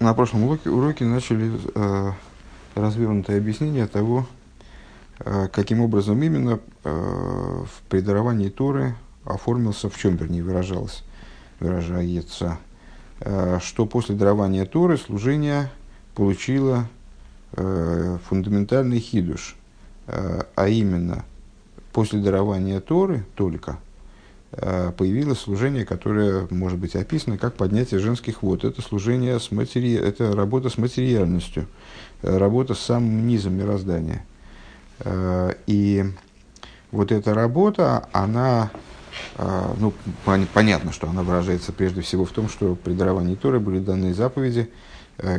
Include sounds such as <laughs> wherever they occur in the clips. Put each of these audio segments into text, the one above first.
на прошлом уроке, уроке начали э, развернутое объяснение того, э, каким образом именно э, в предаровании Торы оформился, в чем, вернее, выражалось, выражается, э, что после дарования Торы служение получило э, фундаментальный хидуш, э, а именно после дарования Торы только – появилось служение, которое может быть описано как поднятие женских вод. Это служение с матери... это работа с материальностью, э, работа с самым низом мироздания. Э, и вот эта работа, она, ну, понятно, что она выражается прежде всего в том, что при даровании Торы были даны заповеди,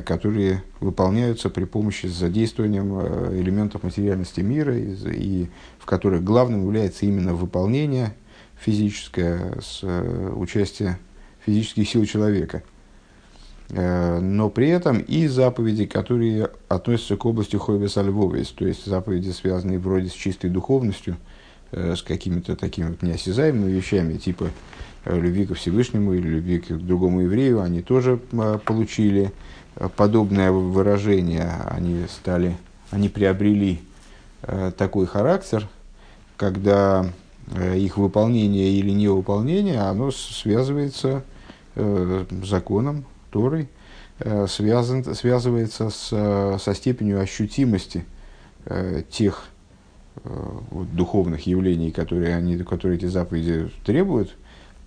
которые выполняются при помощи с задействованием элементов материальности мира, и в которых главным является именно выполнение физическое, с э, участием физических сил человека. Э, но при этом и заповеди, которые относятся к области Хойвес Альвовес, то есть заповеди, связанные вроде с чистой духовностью, э, с какими-то такими вот неосязаемыми вещами, типа любви ко Всевышнему или любви к другому еврею, они тоже получили подобное выражение, они стали, они приобрели такой характер, когда их выполнение или невыполнение, оно связывается э, законом, Торой, э, связан, связывается с, со степенью ощутимости э, тех э, вот, духовных явлений, которые, они, которые эти заповеди требуют,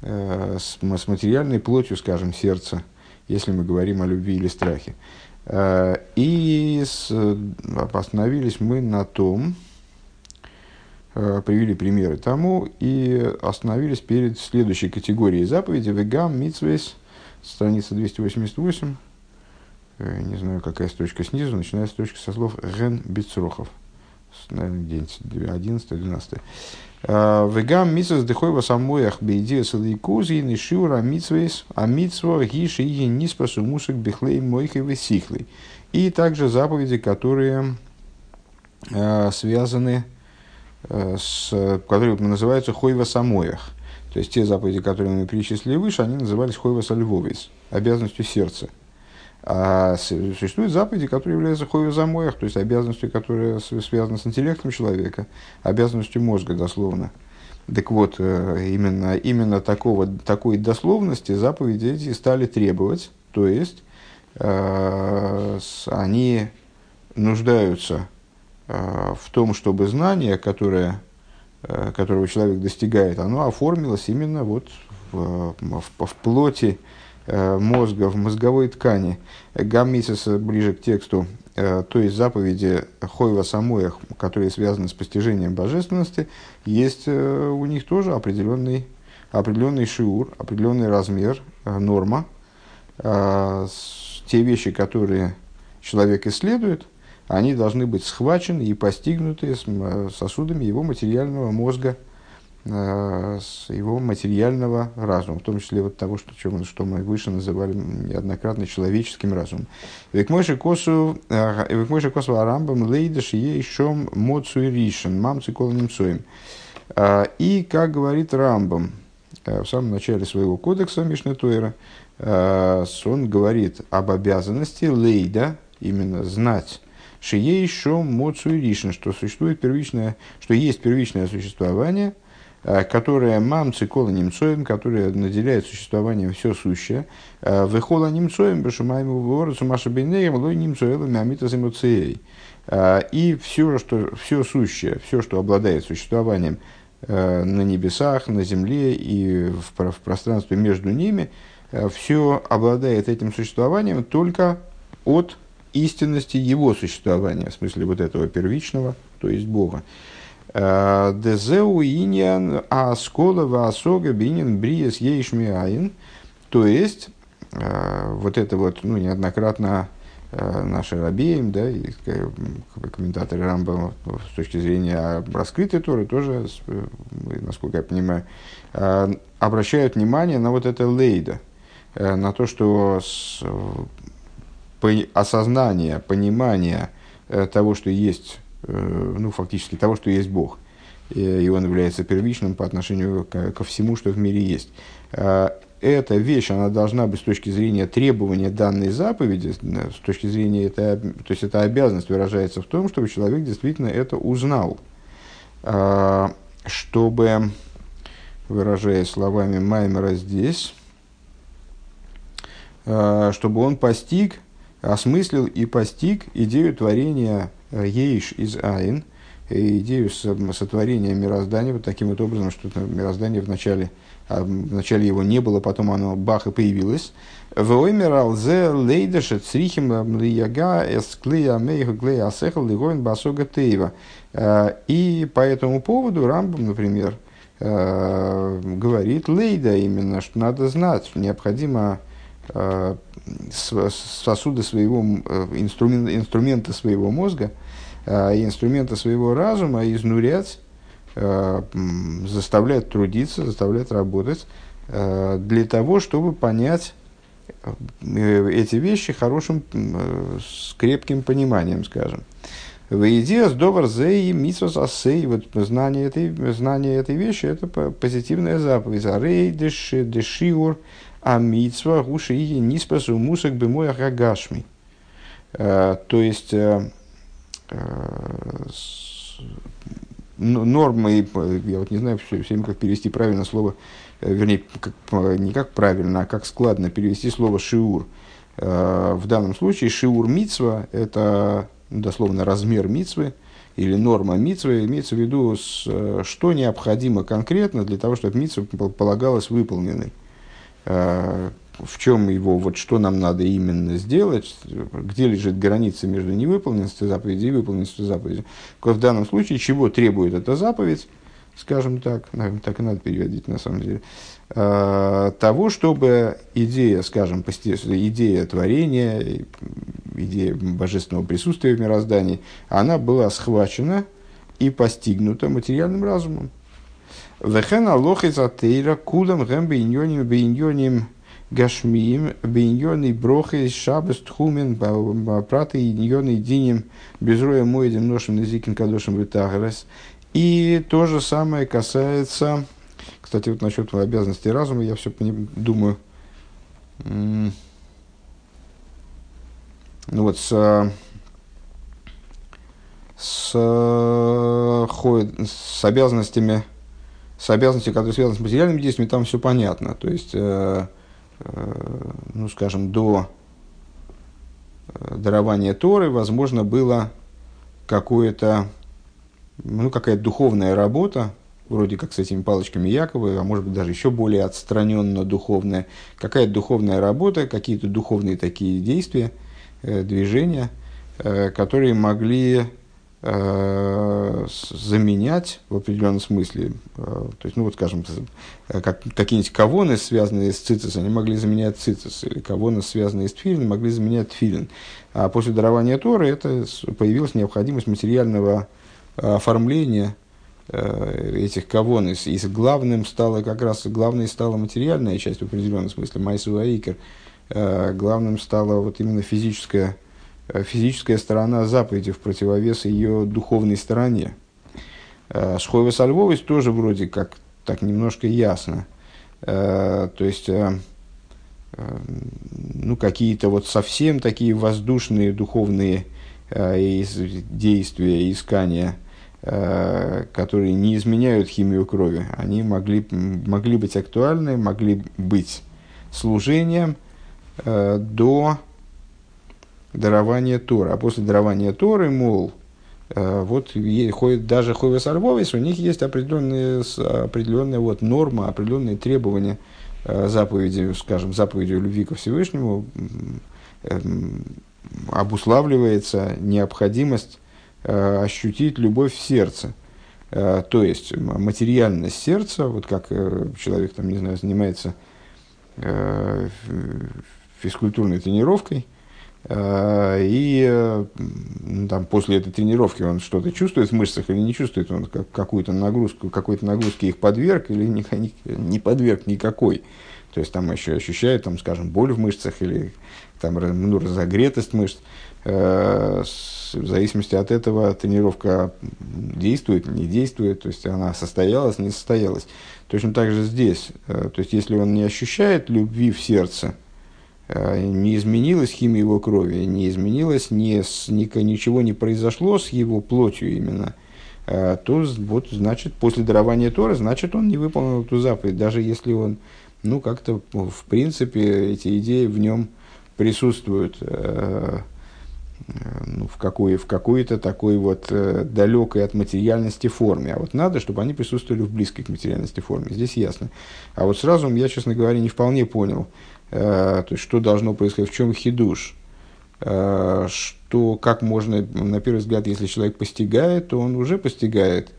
э, с, с материальной плотью, скажем, сердца, если мы говорим о любви или страхе. Э, и с, остановились мы на том, Э, привели примеры тому и остановились перед следующей категорией заповеди «Вегам митсвейс», страница 288, э, не знаю, какая строчка снизу, начинается строчка со слов «ген бицрохов», наверное, где-нибудь 11-12. «Э, «Вегам митсвейс дыхойва самоях бейдия салейкузи нишиура митсвейс, а митсво гиши и ниспасу мусок бихлей мойхой весихлей». И также заповеди, которые связаны Э, с, которые называются хойва самоях. То есть те заповеди, которые мы перечислили выше, они назывались хойва сальвовис, обязанностью сердца. А существуют заповеди, которые являются хойва самоях, то есть обязанностью, которая связана с интеллектом человека, обязанностью мозга дословно. Так вот, э, именно, именно такого, такой дословности заповеди эти стали требовать, то есть э, они нуждаются Э, в том, чтобы знание, которое, э, которого человек достигает, оно оформилось именно вот в, в, в плоти э, мозга, в мозговой ткани. Гаммисис ближе к тексту, то есть заповеди Хойва Самоях, которые связаны с постижением божественности, есть у них тоже определенный, определенный шиур, определенный размер, норма. Те вещи, которые человек исследует – они должны быть схвачены и постигнуты э, сосудами его материального мозга, э, с его материального разума, в том числе вот того, что, что мы выше называли неоднократно человеческим разумом. Век мойши косу э, косу арамбам лейдаш е еще моцу и ришен, мам цикол немцоем. И, как говорит Рамбам, в самом начале своего кодекса Мишнетуэра, он говорит об обязанности лейда, именно знать Шие еще моцу и ришн, что существует первичное, что есть первичное существование, э, которое мам цикола немцоем, которое наделяет существованием все сущее. Э, Вехола немцоем, бешумаем ворцу маша бейнеем, лой немцоэлами амитас эмоцией. Э, и все, что, все сущее, все, что обладает существованием на небесах, на земле и в, в пространстве между ними, все обладает этим существованием только от истинности его существования, в смысле вот этого первичного, то есть Бога. Э, Дезеу иньян аскола ваасога бинин бриес ейшмиаин. То есть, э, вот это вот, ну, неоднократно э, наши рабеем, да, и комментаторы Рамбама с точки зрения раскрытой Торы тоже, насколько я понимаю, обращают внимание на вот это лейда, на то, что осознание, понимание э, того, что есть, э, ну, фактически того, что есть Бог. И он является первичным по отношению ко всему, что в мире есть. Э, эта вещь, она должна быть с точки зрения требования данной заповеди, с точки зрения, это, то есть эта обязанность выражается в том, чтобы человек действительно это узнал. А, чтобы, выражаясь словами Маймера здесь, а, чтобы он постиг, осмыслил и постиг идею творения Ейш из Айн, идею сотворения мироздания вот таким вот образом, что мироздание вначале, а вначале его не было, потом оно бах и появилось. Воймерал зе лейдеше црихим лияга эсклея мейх глея асехал лигоин басога тейва. А, и по этому поводу Рамбам, например, говорит Лейда именно, что надо знать, необходимо сосуды своего, инструмента, инструмента своего мозга – Э, инструмента своего разума изнурять, э, заставлять трудиться, заставлять работать, э, для того, чтобы понять эти вещи хорошим, с крепким пониманием, скажем. В идее с довар зей митсос асей, вот знание этой, знание этой вещи, это позитивная заповедь. Арей дешиур а митсва гуши и ниспасу мусак бемоя хагашми. То есть, Э, нормы, я вот не знаю все, время, как перевести правильно слово, э, вернее, как, не как правильно, а как складно перевести слово «шиур». Э, в данном случае шиур мицва – это дословно размер мицвы или норма мицвы, имеется в виду, что необходимо конкретно для того, чтобы мицва полагалась выполненной в чем его, вот что нам надо именно сделать, где лежит граница между невыполненностью заповеди и выполненностью заповеди. В данном случае, чего требует эта заповедь, скажем так, наверное, так и надо переводить на самом деле, э, того, чтобы идея, скажем, идея творения, идея божественного присутствия в мироздании, она была схвачена и постигнута материальным разумом. Вехен алохи затейра кулам гэм бейньоним бейньоним Гашмиим, Бейньоный Брохи, Шабас, Тхумен, Праты, Иньоный Диним, Безроя Моедем, Ношем, Незикин, Кадошем, Витагрес. И то же самое касается, кстати, вот насчет обязанностей разума, я все думаю, ну вот с, с, с обязанностями, с обязанностями, которые связаны с материальными действиями, там все понятно. То есть, э, Э, ну, скажем, до э, дарования Торы, возможно, было какое-то, ну, какая-то духовная работа, вроде как с этими палочками Якова, а может быть даже еще более отстраненно духовная, какая-то духовная работа, какие-то духовные такие действия, э, движения, которые могли Э, заменять в определенном смысле, э, то есть, ну вот, скажем, э, как, какие-нибудь кавоны, связанные с цицис, они могли заменять цицис, или кавоны, связанные с тфилин, могли заменять тфилин. А после дарования Торы это появилась необходимость материального оформления этих кавон, и главным стало как раз, главной стала материальная часть в определенном смысле, майсу аикер, главным стала вот именно физическая Э, физическая сторона заповеди в противовес ее духовной стороне. Э, Шхойва со Львовой тоже вроде как так немножко ясно. Э, то есть, ну, какие-то вот совсем такие воздушные духовные действия, искания, которые не изменяют химию крови, они могли, могли быть актуальны, могли быть служением до дарование Торы. А после дарования Торы, мол, э, вот ходит даже Хойвес Арвовис, у них есть определенные, определенная вот норма, определенные требования э, заповеди, скажем, заповедью любви ко Всевышнему эм, обуславливается необходимость э, ощутить любовь в сердце. То есть материальность сердца, вот как человек там, не знаю, занимается физкультурной тренировкой, и ну, там, после этой тренировки он что-то чувствует в мышцах или не чувствует, он какую-то нагрузку, какой-то нагрузки их подверг или <laughs> не, не подверг никакой. то есть там еще ощущает, там, скажем, боль в мышцах или там, ну, разогретость мышц. Э, в зависимости от этого тренировка действует, не действует, то есть она состоялась, не состоялась. Точно так же здесь. Э, то есть если он не ощущает любви в сердце, э, не изменилась химия его крови, не изменилась, не, ничего не произошло с его плотью именно, то вот, значит, после дарования Торы, значит, он не выполнил эту заповедь, даже если он, ну, как-то, в принципе, эти идеи в нем присутствуют ну, в, какой, в какой-то такой вот э, далекой от материальности форме. А вот надо, чтобы они присутствовали в близкой к материальности форме. Здесь ясно. А вот сразу я, честно говоря, не вполне понял, э, то есть, что должно происходить, в чем хидуш. Э, что, как можно, на первый взгляд, если человек постигает, то он уже постигает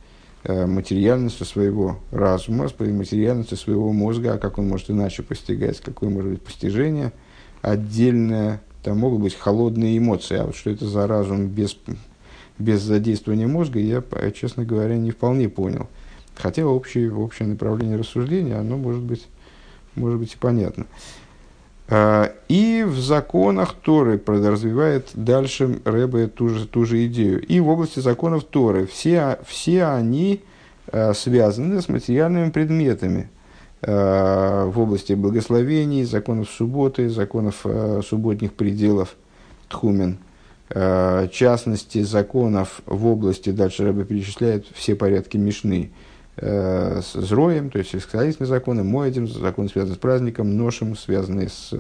э, материальностью своего разума, материальностью своего мозга, а как он может иначе постигать, какое может быть постижение отдельное там могут быть холодные эмоции. А вот что это за разум без, без задействования мозга, я, честно говоря, не вполне понял. Хотя общее, общее направление рассуждения, оно может быть, может быть и понятно. А, и в законах Торы развивает дальше Рэбе ту же, ту же идею. И в области законов Торы все, все они а, связаны с материальными предметами. Э, в области благословений, законов субботы, законов э, субботних пределов Тхумен, э, частности законов в области, дальше Рэбе перечисляет все порядки Мишны, с Зроем, то есть сельскохозяйственные законы, Моэдем, законы, связанные с праздником, Ношем, связанные с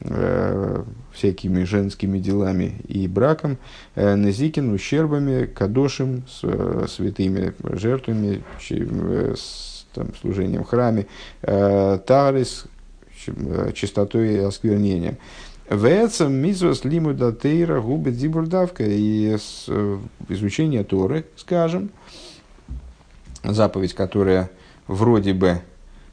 э, всякими женскими делами и браком, э, Назикин, ущербами, Кадошем, с э, святыми жертвами, с там, служением в храме, э, тарис, э, чистотой и осквернением. Вецам мизвас лимуда тейра губит зибурдавка и э, изучение Торы, скажем, заповедь, которая вроде бы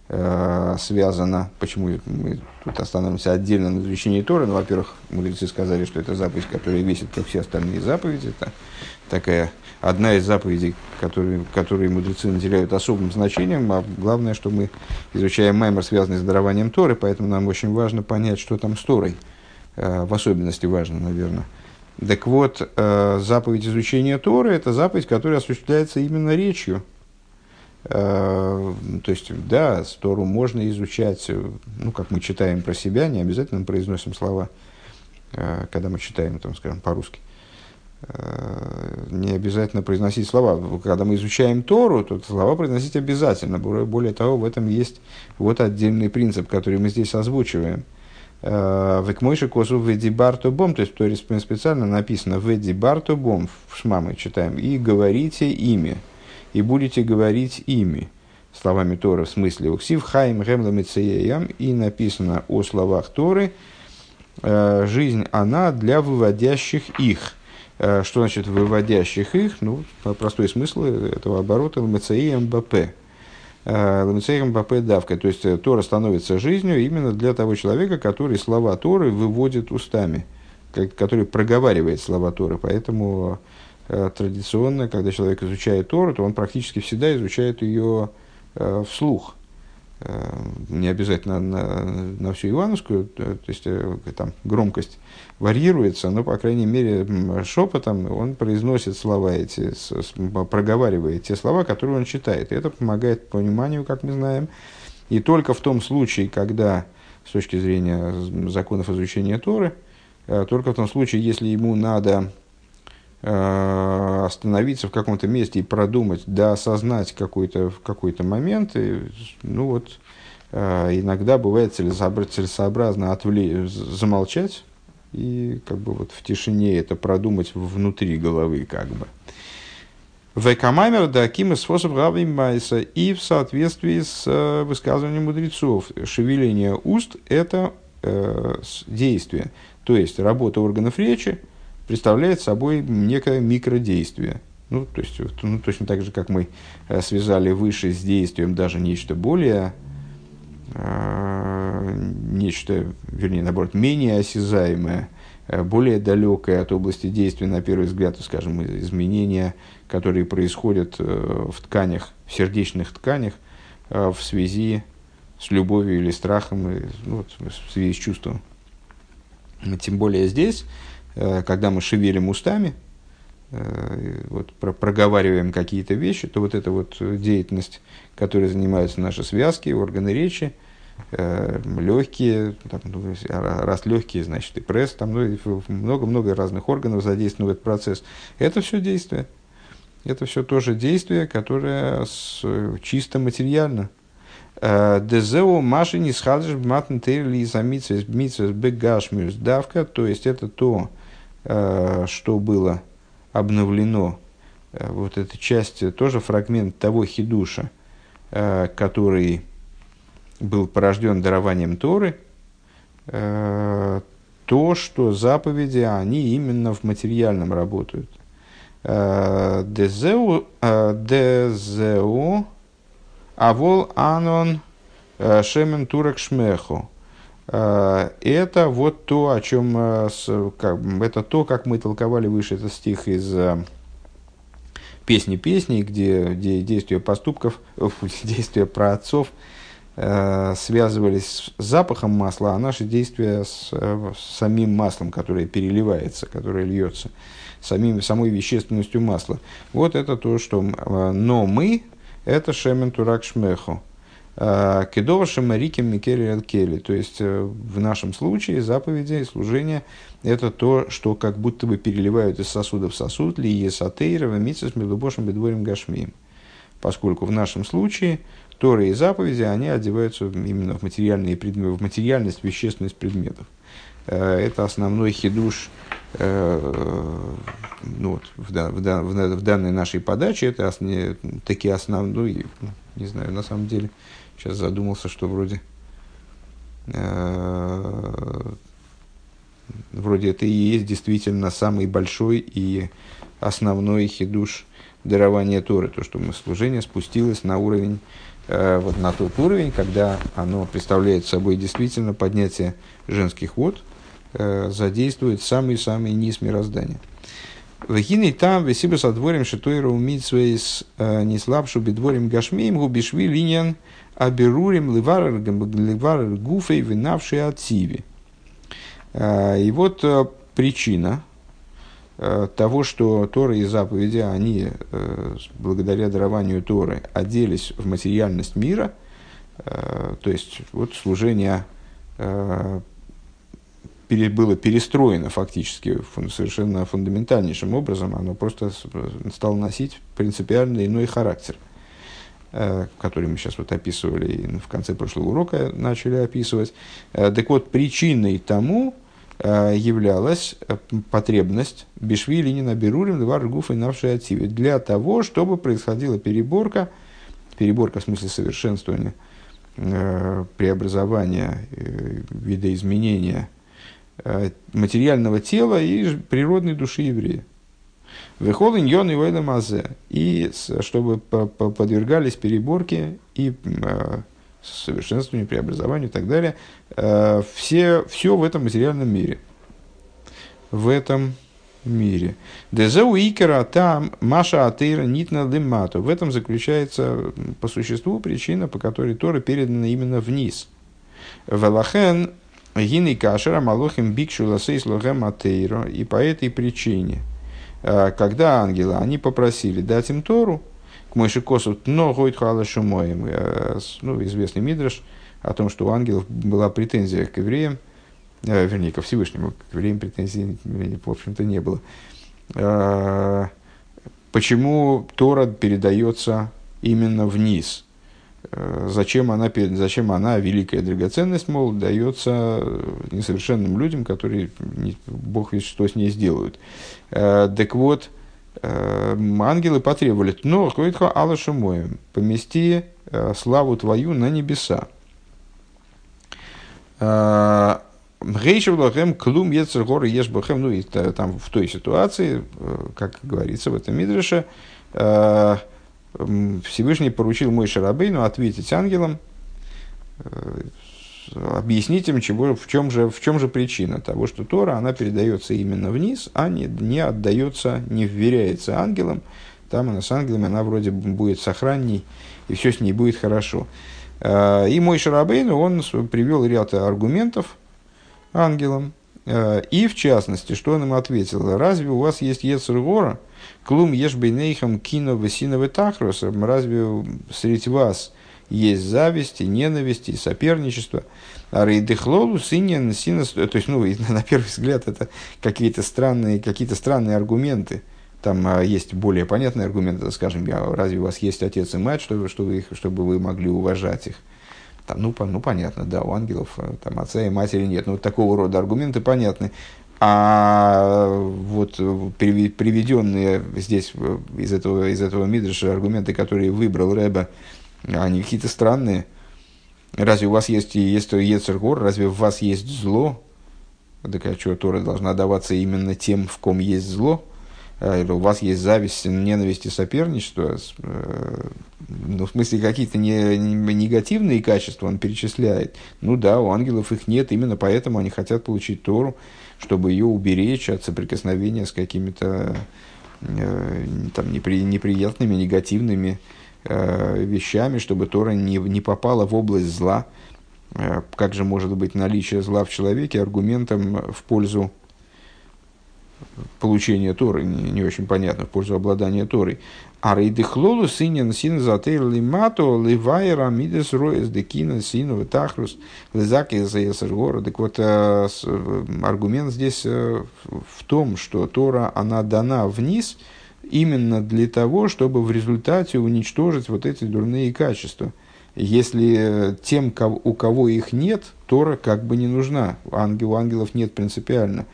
э, связана, почему мы тут остановимся отдельно на изучении Торы, ну, во-первых, мудрецы сказали, что это заповедь, которая весит, как все остальные заповеди, это такая одна из заповедей, которые, которые мудрецы наделяют особым значением, а главное, что мы изучаем маймер, связанный с дарованием Торы, поэтому нам очень важно понять, что там с Торой, э, в особенности важно, наверное. Так вот, э, заповедь изучения Торы – это заповедь, которая осуществляется именно речью. Э, то есть, да, Тору можно изучать, ну, как мы читаем про себя, не обязательно мы произносим слова, когда мы читаем, там, скажем, по-русски. Э, не обязательно произносить слова. Когда мы изучаем Тору, то слова произносить обязательно. Более того, в этом есть вот отдельный принцип, который мы здесь озвучиваем. Э, Векмойши косу веди барто бом, то есть в Торе специально написано веди барто бом, в шма читаем, и говорите ими, и будете говорить ими. Словами Торы в смысле Уксив хайм гемла и написано о словах Торы, э, жизнь она для выводящих их. Э, что значит выводящих их? Ну, простой смысл этого оборота ЛМЦИ МБП. ЛМЦИ МБП давка. То есть э, Тора становится жизнью именно для того человека, который слова Торы выводит устами, который проговаривает слова Торы. Поэтому э, традиционно, когда человек изучает Тору, то он практически всегда изучает ее вслух. Не обязательно на, на всю Ивановскую, то есть там громкость варьируется, но, по крайней мере, шепотом он произносит слова эти, проговаривает те слова, которые он читает. И это помогает пониманию, как мы знаем. И только в том случае, когда, с точки зрения законов изучения Торы, э, только в том случае, если ему надо э, остановиться в каком-то месте и продумать, да осознать какой-то какой момент, и, ну вот, э, иногда бывает целесообразно отвлечь, замолчать, и как бы вот в тишине это продумать внутри головы как бы. Векамамер да Акима способ Майса и в соответствии с э, высказыванием мудрецов. Шевеление уст – это э, действие. То есть работа органов речи представляет собой некое микродействие. Ну, то есть, ну, точно так же, как мы э, связали выше с действием даже нечто более Э, нечто, вернее, наоборот, менее осязаемое, э, более далекое от области действия, на первый взгляд, скажем, изменения, которые происходят э, в тканях, в сердечных тканях в связи с любовью или страхом, ну, вот, в связи с чувством. Тем более здесь, когда мы шевелим устами, вот, про проговариваем какие-то вещи, то вот эта вот деятельность, которой занимаются наши связки, органы речи, легкие, там, ну, раз легкие, значит и пресс, там ну, много-много разных органов задействованы в этот процесс. Это все действие. Это все тоже действие, которое с, чисто материально. Дезеу маши не схадыш матн терли из митсвес бегашмиус давка, то есть это то, что было обновлено, вот эта часть, тоже фрагмент того хидуша, который был порожден дарованием Торы, э, то, что заповеди, они именно в материальном работают. Э, э, дезеу, авол анон шемен турек шмеху. Это вот то, о чем, это то, как мы толковали выше этот стих из песни песни, где, где действия поступков, <laughs> действия про отцов, Э, связывались с запахом масла, а наши действия с, э, с самим маслом, которое переливается, которое льется, самим, самой вещественностью масла. Вот это то, что... Э, но мы – это шемен турак шмеху. Кедова шамариким микели кели. То есть, в нашем случае заповеди и служение – это то, что как будто бы переливают из сосуда в сосуд, ли есатейра, митсис, милубошем, бедворим, гашмием. Поскольку в нашем случае – Торы и заповеди, они одеваются именно в, материальные предметы, в материальность, вещественность предметов. Э, это основной хидуш э, ну, вот, в, в, в, в данной нашей подаче. Это основ, такие основные, не знаю, на самом деле, сейчас задумался, что вроде э, вроде это и есть действительно самый большой и основной хидуш дарования Торы, то, что мы служение спустилось на уровень Э, вот на тот уровень, когда оно представляет собой действительно поднятие женских вод, задействует самый-самый низ мироздания. Вахиной там весибо со дворем шитойра умитсвейс э, не слабшу бедворим гашмеем губишви линиян аберурим ливар гуфей винавший от сиви. И вот причина, Э, того, что Торы и заповеди, они э, благодаря дарованию Торы оделись в материальность мира, э, то есть вот служение было перестроено фактически совершенно фундаментальнейшим образом, оно просто стало носить принципиально иной характер, который мы сейчас вот описывали и в конце прошлого урока начали описывать. Так вот, причиной тому, Э, являлась э, потребность Бешвили не наберурим два ргуфа и навшей ативе для того, чтобы происходила переборка, переборка в смысле совершенствования, э, преобразования, видоизменения материального тела и природной души еврея. Вехол иньон и мазе. И чтобы подвергались переборке и совершенствованию, преобразованию и так далее. Э, все, все в этом материальном мире. В этом мире. Дезеу икера там маша атеира нитна лимату. В этом заключается по существу причина, по которой Тора передана именно вниз. Велахен гины кашера малохим бикшу ласейс лохем атеиро. И по этой причине, э, когда ангелы, они попросили дать им Тору, к Мойши Косу, но гойт хала шумоем, э, ну, известный мидраш о том, что у ангелов была претензия к евреям, э, вернее, ко Всевышнему, к евреям претензий, в общем-то, не было. Почему Тора передается именно вниз? Зачем она, зачем она, великая драгоценность, мол, дается несовершенным людям, которые не, Бог ведь что с ней сделают. Так вот, Эм, ангелы потребовали, но Коитха Алаша Моем, помести э, славу твою на небеса. Э, Гейшевлахем клум ецергор ешбахем, ну и там в той ситуации, э, как говорится в этом Мидреше, Всевышний поручил мой Шарабейну ответить ангелам, объяснить им, чего, в, чем же, в чем же причина того, что Тора, она передается именно вниз, а не, не отдается, не вверяется ангелам. Там она с ангелами, она вроде будет сохранней, и все с ней будет хорошо. И мой Шарабейн, он привел ряд аргументов ангелам, и в частности, что он им ответил, разве у вас есть Ецергора, клум ешбейнейхам кино весиновый тахрос, разве среди вас есть зависть, и ненависть, и соперничество. А рейдехлолу синен синос, то есть, ну, <laughs> на первый взгляд, это какие-то странные, какие-то странные аргументы. Там а, есть более понятные аргументы, скажем, я, разве у вас есть отец и мать, чтобы, чтобы, их, чтобы вы могли уважать их? Там, ну, по, ну, понятно, да, у ангелов э, там отца и матери нет. Ну, вот такого рода аргументы понятны. А вот приведенные здесь э, из этого, из этого Мидриша аргументы, которые выбрал Рэба, они какие-то странные. Разве у вас есть, есть Ецергор, разве в вас есть зло? Так а что, Тора должна даваться именно тем, в ком есть зло? А, у вас есть зависть, ненависть и соперничество, э, ну, в смысле, какие-то не, не, негативные качества он перечисляет. Ну да, у ангелов их нет, именно поэтому они хотят получить Тору, чтобы ее уберечь от соприкосновения с какими-то э, там, непри, неприятными, негативными Э, вещами, чтобы Тора не, не попала в область зла. Э, как же может быть наличие зла в человеке аргументом в пользу получения Торы, не, не очень понятно, в пользу обладания Торой. А рейдехлолу синен син затейр лимато ливайра мидес роес декина сину тахрус лизак из гора. Так вот, э, аргумент здесь в том, что Тора, она дана вниз – именно для того, чтобы в результате уничтожить вот эти дурные качества. Если тем, у кого их нет, Тора как бы не нужна. У ангелов нет принципиально э,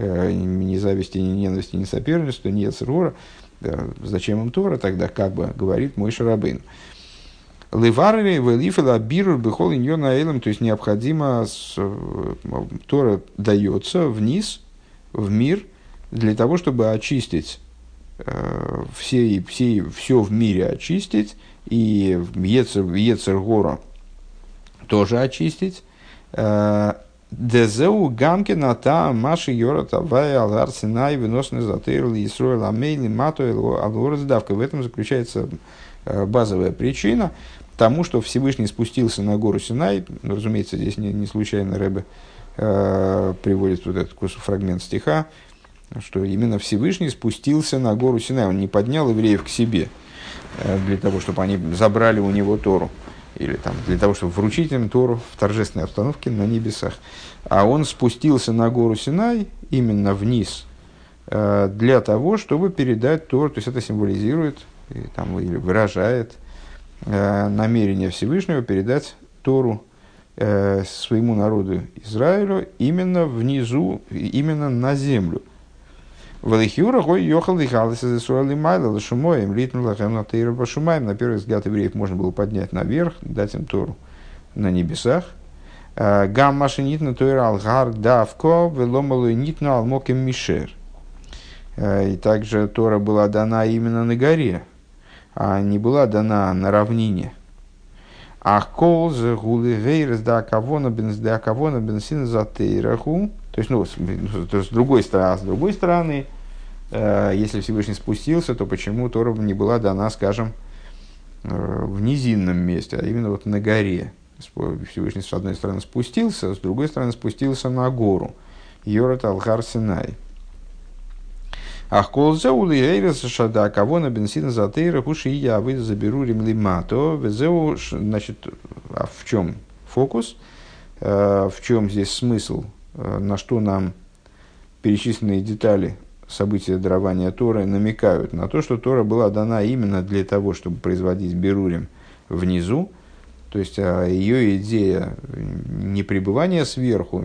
ни зависти, ни ненависти, ни соперничества, ни Ецерора. Зачем им Тора тогда, как бы говорит мой Шарабейн. Леварли, Велифела, Бирур, Бехол, Иньона, Эйлем, то есть необходимо, э, Тора дается вниз, в мир, для того, чтобы очистить Э, все, все, все в мире очистить, и Ецер, Ецергора тоже очистить. Дезеу Гамкина та Маши Йората Вай Алгар Синай выносный затырли Исроил Амейли Мату Алгораздавка. В этом заключается э, базовая причина тому, что Всевышний спустился на гору Синай. Ну, разумеется, здесь не, не случайно Рэбе э, приводит вот этот фрагмент стиха, что именно Всевышний спустился на гору Синай. Он не поднял евреев к себе э, для того, чтобы они забрали у него Тору. Или там, для того, чтобы вручить им Тору в торжественной обстановке на небесах. А он спустился на гору Синай именно вниз э, для того, чтобы передать Тору. То есть это символизирует там, или выражает э, намерение Всевышнего передать Тору своему народу Израилю именно внизу, именно на землю. Валихюра гой йохал дихалис из Исуали Майла Лашумоем, литнул лахем на Тейра Башумаем. На первый взгляд евреев можно было поднять наверх, дать им Тору на небесах. Гам машинит на Тойра Алгар Давко, веломалу нитну алмокем Мишер. И также Тора была дана именно на горе, а не была дана на равнине. Ах кол за гулы вейрес да кавона бен да кавона бенсин за тейраху то есть, ну, с, с другой стороны, а с другой стороны, э, если Всевышний спустился, то почему Тора не была дана, скажем, э, в низинном месте, а именно вот на горе. Всевышний с одной стороны спустился, с другой стороны спустился на гору. Йорат Алхар Синай. Ах, колзе у лиэйрес шада кого на бенсина затейра хуши я вы заберу ремлимато. Везеу, значит, а в чем фокус? Э, в чем здесь смысл Э, на что нам перечисленные детали события дарования Торы намекают на то, что Тора была дана именно для того, чтобы производить берурим внизу, то есть а ее идея не пребывания сверху,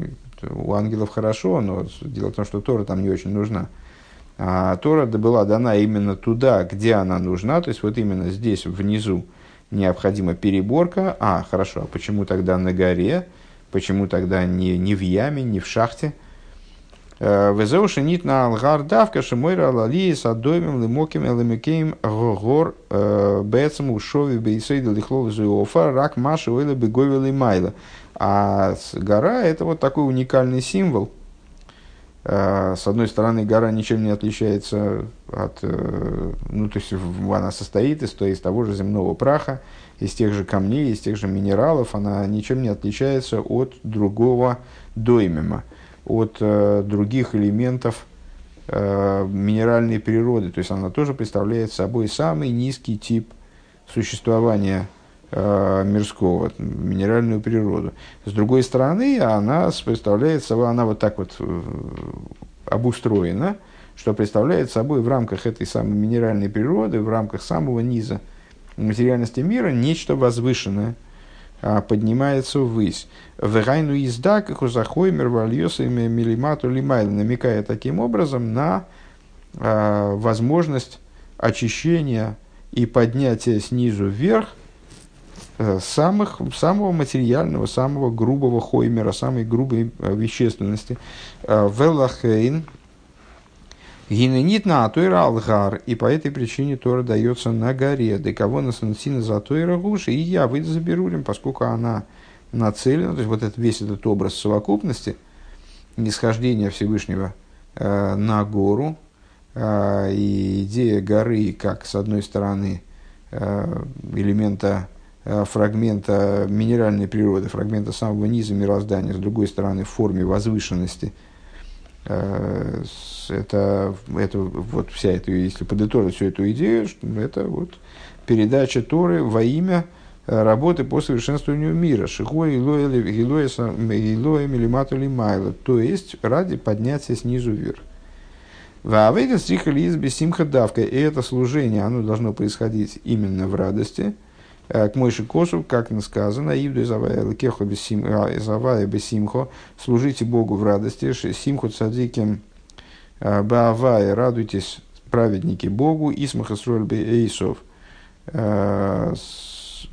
у ангелов хорошо, но дело в том, что Тора там не очень нужна. А Тора была дана именно туда, где она нужна, то есть вот именно здесь, внизу, необходима переборка. А, хорошо, а почему тогда на горе? Почему тогда не, не в яме, не в шахте? Э, Везеуши нит на алгар давка шимойра лали с адоймем лимоким элемикеем гогор э, бецам ушови бейсейда лихлов зуофа рак маши ойла беговили майла. А гора это вот такой уникальный символ, с одной стороны, гора ничем не отличается от... Ну, то есть, она состоит из, из того же земного праха, из тех же камней, из тех же минералов, она ничем не отличается от другого доймема, от других элементов минеральной природы. То есть, она тоже представляет собой самый низкий тип существования э, мирского, минеральную природу. С другой стороны, она представляет собой, она вот так вот э, обустроена, что представляет собой в рамках этой самой минеральной природы, в рамках самого низа материальности мира, нечто возвышенное, а, поднимается ввысь. Вегайну изда, как у захоймер, вальосами милимату лимайл, намекая таким образом на а, возможность очищения и поднятия снизу вверх э, самых, самого материального, самого грубого хоймера, самой грубой э, вещественности. Э, Велахейн, Гиненит на Атойра Алгар, и по этой причине Тора дается на горе, да кого на Сансина за Атойра Гуши, и я выйду за Берурим, поскольку она нацелена, то есть вот этот, весь этот образ совокупности, нисхождения Всевышнего э, на гору, а, и идея горы как, с одной стороны, э, элемента, э, фрагмента минеральной природы, фрагмента самого низа мироздания, с другой стороны, в форме возвышенности, э, это, это вот вся эта, если подытожить всю эту идею, это вот передача Торы во имя работы по совершенствованию мира. Шихо Илоя Милимату Лимайла. То есть ради поднятия снизу вверх. Ваавейда стрихали из бессимха давка. И это служение, оно должно происходить именно в радости. К Мойши Косу, как сказано, Ивду а, завая бессимхо, служите Богу в радости, симху цадиким а, баавая, радуйтесь, праведники Богу, исмаха срольбе эйсов, а,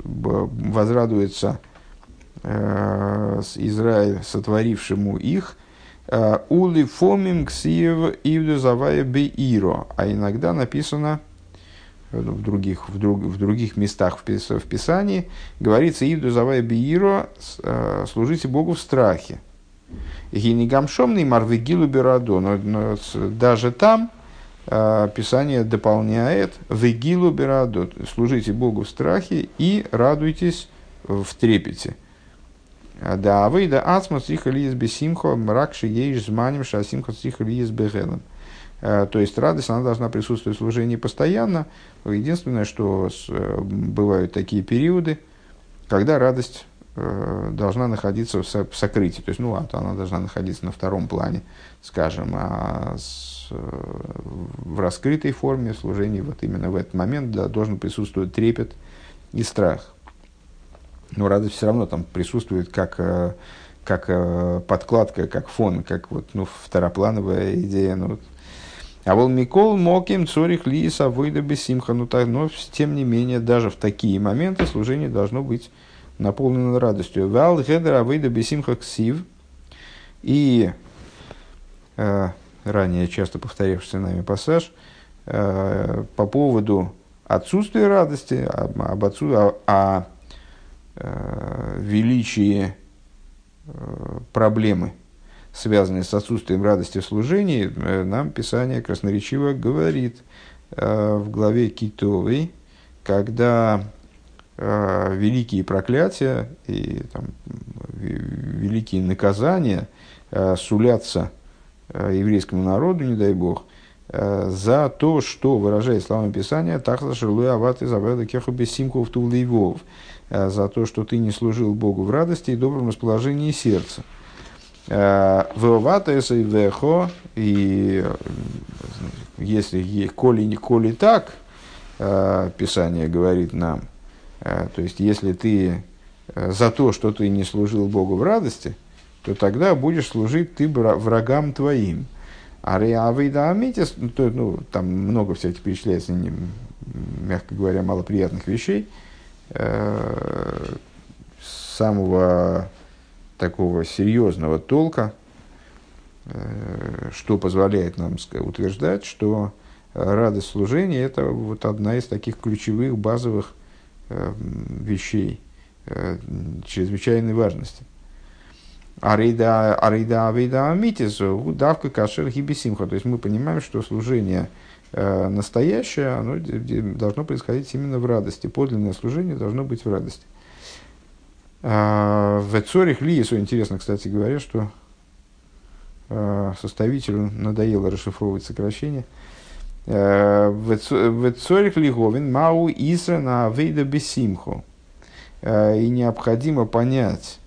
возрадуется Израиль, сотворившему их, Э, Ули фомим ксиев ивду завая беиро. А иногда написано э, в других, в, друг, в других местах в, пис, в Писании, говорится ивду завая беиро, э, служите Богу в страхе. Гинигамшомный марвигилу берадо. Но, но даже там Писание дополняет вегилу берадо. Служите Богу в страхе и радуйтесь в трепете. Да, а вы да ацма стриха лиес бесимхо мракши ейш зманим шасимхо стриха лиес бегелем. Э, то есть радость, она должна присутствовать в служении постоянно. Единственное, что э, бывают такие периоды, когда радость э, должна находиться в сокрытии. То есть, ну, она должна находиться на втором плане, скажем, а в раскрытой форме служения вот именно в этот момент да, должен присутствовать трепет и страх но радость все равно там присутствует как, как подкладка, как фон, как вот, ну, второплановая идея. Ну, вот. А вол Микол Моким Цорих Лиса Выйда Бесимха. Ну, так, но тем не менее, даже в такие моменты служение должно быть наполнено радостью. Вал Гедера Выйда Бесимха Ксив. И э, ранее часто повторявшийся нами пассаж э, по поводу отсутствия радости, об, об отсу, о, о Э, величие э, проблемы, связанные с отсутствием радости в служении, э, нам Писание красноречиво говорит в главе Китовой, когда великие проклятия и там, великие наказания сулятся еврейскому народу, не дай бог, за то, что, выражает словами Писания, «Тахла шерлуй аваты заведа кеху бессимку в тулейвов», Э, за то, что ты не служил Богу в радости и добром расположении сердца. Э, Веоватеса и вехо, и э, если коли, коли так, Писание говорит нам, то есть если ты за то, что ты не служил Богу в радости, то тогда будешь служить ты врагам твоим. А реавейда амитис, ну, ну, там много всяких перечисляется, мягко говоря, малоприятных вещей – Э, самого такого серьезного толка, э, что позволяет нам утверждать, что радость служения – это вот одна из таких ключевых базовых э, вещей чрезвычайной важности. Арейда Арейда Авейда Амитизу, давка кашер гибисимха. То есть мы понимаем, что служение э, настоящее, оно должно происходить именно в радости. Подлинное служение должно быть в радости. Э, в Цорих Лиесу интересно, кстати говоря, что э, составителю надоело расшифровывать сокращение. Э, в Цорих Лиговин Мау Исра на Авейда Бесимху. И необходимо понять,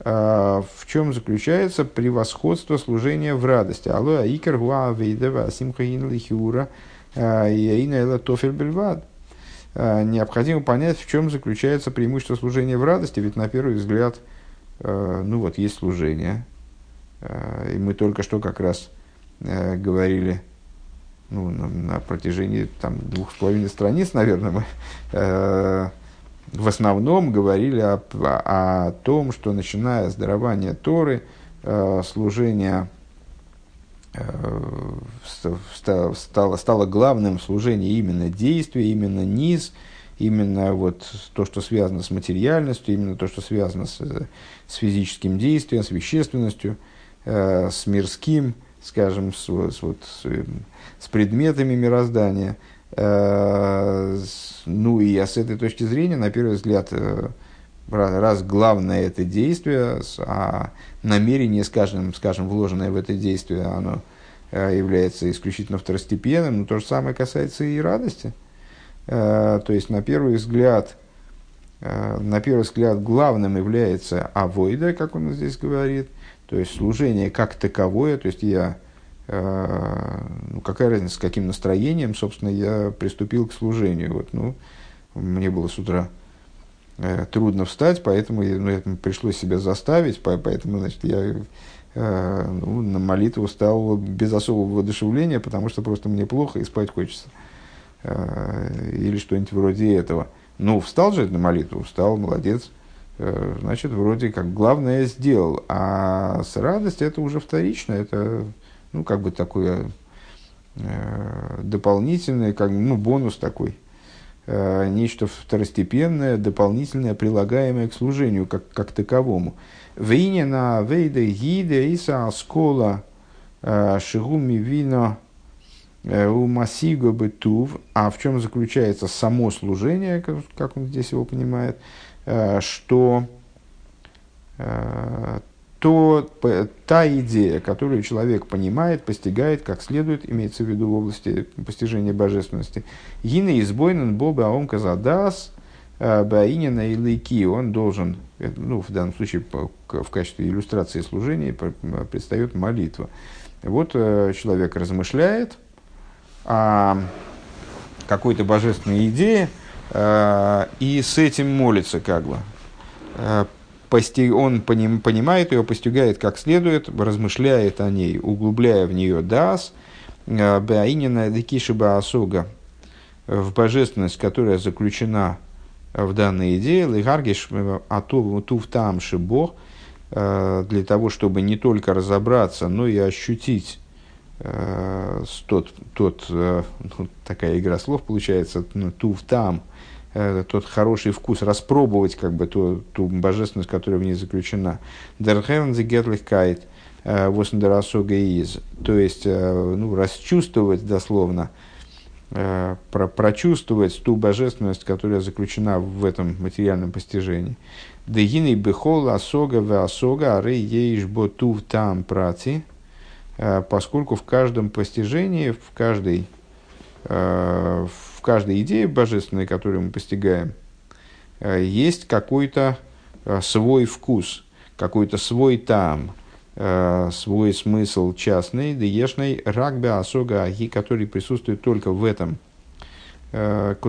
в чем заключается превосходство служения в радости. Алло, аикер гуа вейдева симхаин лихиура э, и аина эла тофель бельвад. Необходимо понять, в чем заключается преимущество служения в радости, ведь на первый взгляд, ну вот, есть служение. И мы только что как раз говорили, ну, на, на протяжении там, двух с половиной страниц, наверное, мы в основном говорили о, о, том, что начиная с дарования Торы, э, служение э, стало, стало главным служение именно действия, именно низ, именно вот то, что связано с материальностью, именно то, что связано с, с физическим действием, с вещественностью, э, с мирским, скажем, с, с, вот, с, с предметами мироздания – Э, ну и с этой точки зрения, на первый взгляд, э, раз главное это действие, а намерение, скажем, скажем, вложенное в это действие, оно э, является исключительно второстепенным, но то же самое касается и радости. То есть, на первый взгляд, на первый взгляд главным является авойда, как он здесь говорит, то есть служение как таковое, то есть я Э, ну, какая разница, с каким настроением, собственно, я приступил к служению. Вот, ну, мне было с утра э, трудно встать, поэтому ну, это пришлось себя заставить, поэтому, значит, я э, ну, на молитву стал без особого воодушевления, потому что просто мне плохо и спать хочется. Э, или что-нибудь вроде этого. Ну, встал же на молитву, встал, молодец. Э, значит, вроде как главное сделал. А с радостью это уже вторично, это ну, как бы такое э, дополнительное, как, ну, бонус такой, э, нечто второстепенное, дополнительное, прилагаемое к служению как, как таковому. Вейне на вейде гиде иса аскола э, шигуми вино э, у масиго бытув, а в чем заключается само служение, как, он здесь его понимает, э, что то та идея, которую человек понимает, постигает как следует, имеется в виду в области постижения божественности, гины избойнен боба аомка задас э, баинина и он должен, э, ну, в данном случае в качестве иллюстрации служения предстает молитва. Вот э, человек размышляет о какой-то божественной идее, и с этим молится как бы пости, он поним, понимает ее, постигает как следует, размышляет о ней, углубляя в нее дас, э, баинина декишиба асуга, в божественность, которая заключена в данной идее, лигаргиш э, ату тув там шибо, э, для того, чтобы не только разобраться, но и ощутить тот, тот ну, такая игра слов получается, ну, тув там, Э, тот хороший вкус, распробовать как бы ту, ту божественность, которая в ней заключена. Дерхерн зигетлихкайт э, из. То есть, э, ну, расчувствовать дословно, про, прочувствовать ту божественность, которая заключена в этом материальном постижении. Дегины бехол асога в асога ары еиш ботув там прати, поскольку в каждом постижении, в каждой, в каждой идее божественной, которую мы постигаем, э, есть какой-то э, свой вкус, какой-то свой там, э, свой смысл частный, деешный, рагбе асога аги, который присутствует только в этом,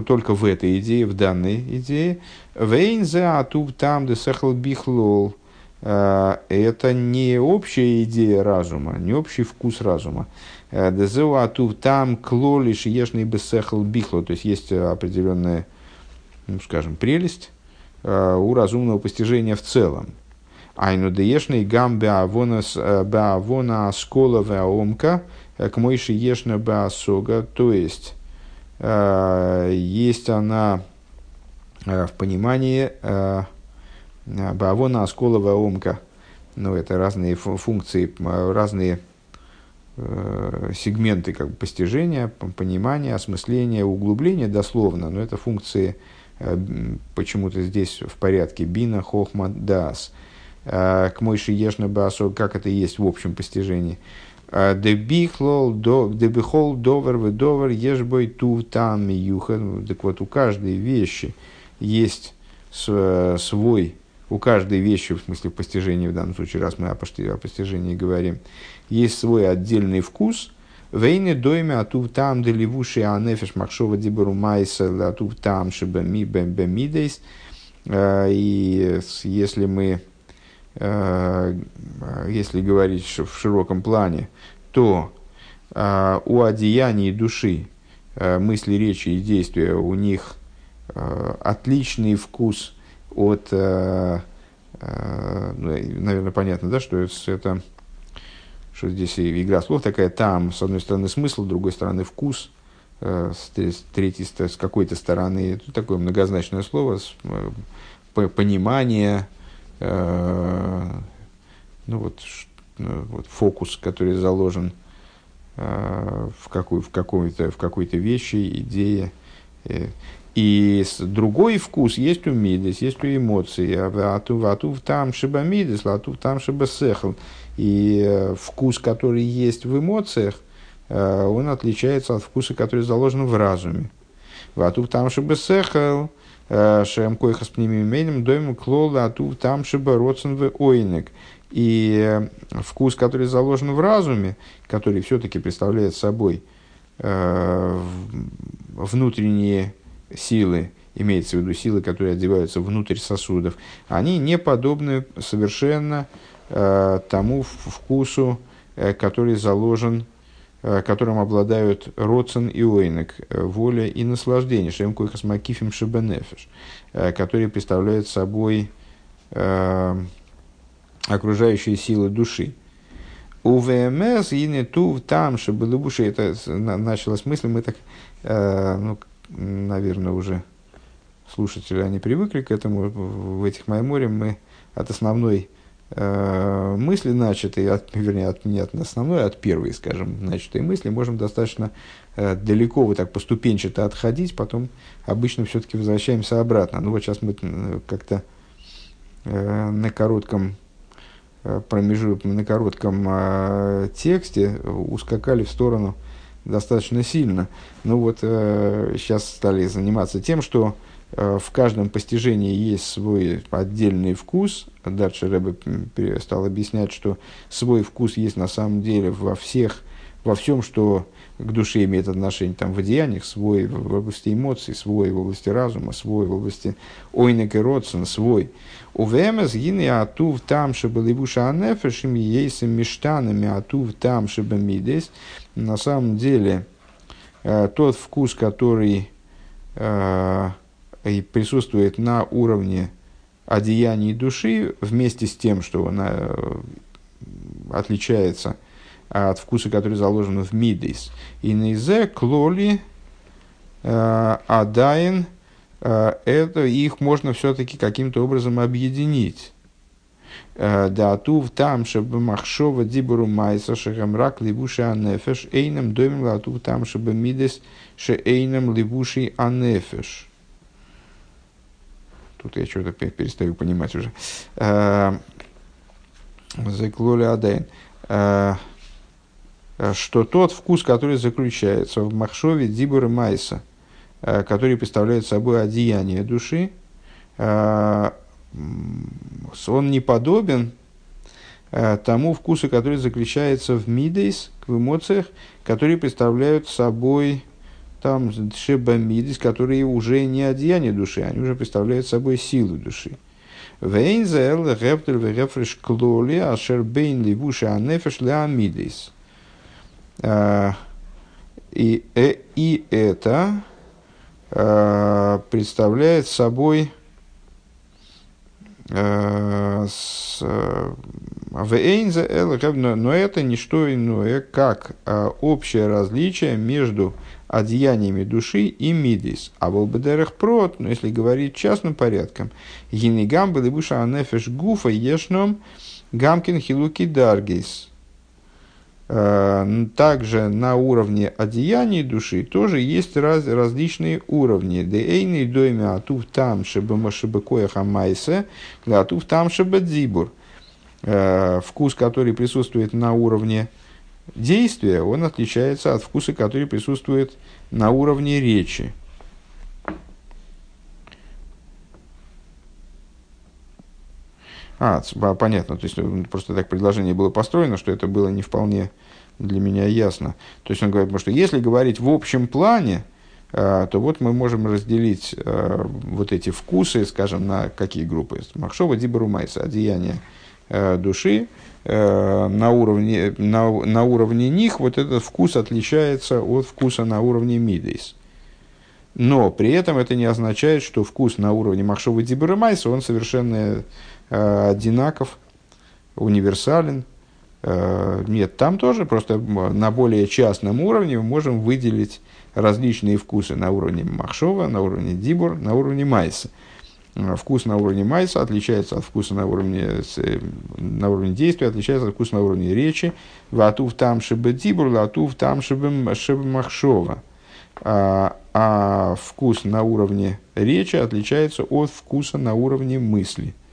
только в этой идее, в данной идее. Вейнзе атуб там де бихлол. Это не общая идея разума, не общий вкус разума. Э, Дезеу атув там клолиш ешный бесехл бихло. То есть есть определенная, ну, скажем, прелесть э, у разумного постижения в целом. Айну деешный гам беавона э, скола веаомка к мойши ешна беасога. То есть есть она в понимании беавона скола веаомка ну, это разные функции, разные э, сегменты как бы, постижения, понимания, осмысления, углубления дословно, но это функции э, почему-то здесь в порядке бина, хохма, дас. Э, к мойши ешна басо, как это есть в общем постижении. Дебихлол, дебихол, довер, ведовер, ешбой, ту, там, юха. Так вот, у каждой вещи есть свой у каждой вещи, в смысле постижения, в данном случае, раз мы о, постижении говорим, есть свой отдельный вкус. Вейны дойме атув там деливуши анефиш махшова дибару майса атув там шиба ми бемидейс. Э, и если мы, э, если говорить в широком плане, то э, у одеяний души мысли, речи и действия у них отличный вкус – от, э, э, ну, наверное, понятно, да, что это, что здесь игра слов такая, там, с одной стороны, смысл, с другой стороны, вкус, э, с третьей, с какой-то стороны, такое многозначное слово, с, понимание, ну вот, вот фокус, который заложен в, какой, в, какой-то, в какой-то вещи, идее. И другой вкус есть у мидес, есть у эмоций. Атув, атув там шиба мидес, атув там шиба сехл. И э, вкус, который есть в эмоциях, э, он отличается от вкуса, который заложен в разуме. Атув там шиба сехл, э, шем койхас пнемименем, доем клол, атув там шиба родсен в ойнек. И вкус, который заложен в разуме, который все-таки представляет собой внутренние силы, имеется в виду силы, которые одеваются внутрь сосудов, они не подобны совершенно э, тому вкусу, э, который заложен, э, которым обладают Роцен и Ойнек, э, воля и наслаждение, Шем Койхас Макифим Шебенефеш, э, которые представляют собой э, окружающие силы души. У ВМС и не ту там, чтобы это началась мысль, мы так, э, ну, наверное, уже слушатели, они привыкли к этому. В этих Майморе мы от основной э, мысли начатой, от, вернее, от, не от основной, а от первой, скажем, начатой мысли, можем достаточно э, далеко вот так поступенчато отходить, потом обычно все-таки возвращаемся обратно. Ну вот сейчас мы э, как-то э, на коротком э, промежутке, на коротком э, тексте ускакали в сторону достаточно сильно. Ну вот э, сейчас стали заниматься тем, что э, в каждом постижении есть свой отдельный вкус. Дальше Рэбе стал объяснять, что свой вкус есть на самом деле во всех, во всем, что к душе имеет отношение там, в деяниях, свой в области эмоций, свой в области разума, свой в области ойнек и родсен, свой. У ВМС гины атув там, чтобы левуша анефешим, ейсим миштанами атув там, чтобы мидес. На самом деле, э, тот вкус, который э, присутствует на уровне одеяний души, вместе с тем, что она э, отличается – от вкуса, который заложен в мидейс. И нейзе клоли адайн, это их можно все-таки каким-то образом объединить. Э, да тув там, чтобы махшова дибуру майса шехамрак ливуши анефеш, эйнам домим латув там, чтобы мидес ше эйнам ливуши анефеш. Тут я что-то перестаю понимать уже. Заклоли адайн. Э, что тот вкус, который заключается в махшове дибура майса, э, который представляет собой одеяние души, он не подобен тому вкусу, который заключается в мидейс, в эмоциях, которые представляют собой там шеба мидейс, которые уже не одеяние души, они уже представляют собой силу души. Вейнзел, рептель, рефреш клоли, ашер бейн ливуши анефеш леамидейс. Э, и, э, и это э, представляет собой но это не что иное, как общее различие между одеяниями души и мидис. А был бы дерех прот, но если говорить частным порядком, гинигам был буша анефеш гуфа ешном Гамкин хилуки даргейс. Э, также на уровне одеяний души тоже есть раз, различные уровни. Дейный дойме атув там шебе шебекоя хамайсе, атув там шебе дзибур. Э, вкус, который присутствует на уровне действия, он отличается от вкуса, который присутствует на уровне речи. А, понятно, то есть э, просто так предложение было построено, что это было не вполне для меня ясно. То есть он говорит, потому что если говорить в общем плане, э, то вот мы можем разделить э, вот эти вкусы, скажем, на какие группы? Махшова Дибару Майса, одеяние души, на уровне, на, на уровне них вот этот вкус отличается от вкуса на уровне Мидейс. Но при этом это не означает, что вкус на уровне Махшова Дибару Майса, он совершенно одинаков, универсален. Э, нет, там тоже просто на более частном уровне мы можем выделить различные вкусы на уровне Махшова, на уровне Дибур, на уровне Майса. Э, вкус на уровне Майса отличается от вкуса на уровне, на уровне действия, отличается от вкуса на уровне речи. Ватув там шибе Дибур, ватув там шибе Махшова. А, а вкус на уровне речи отличается от вкуса на уровне мысли –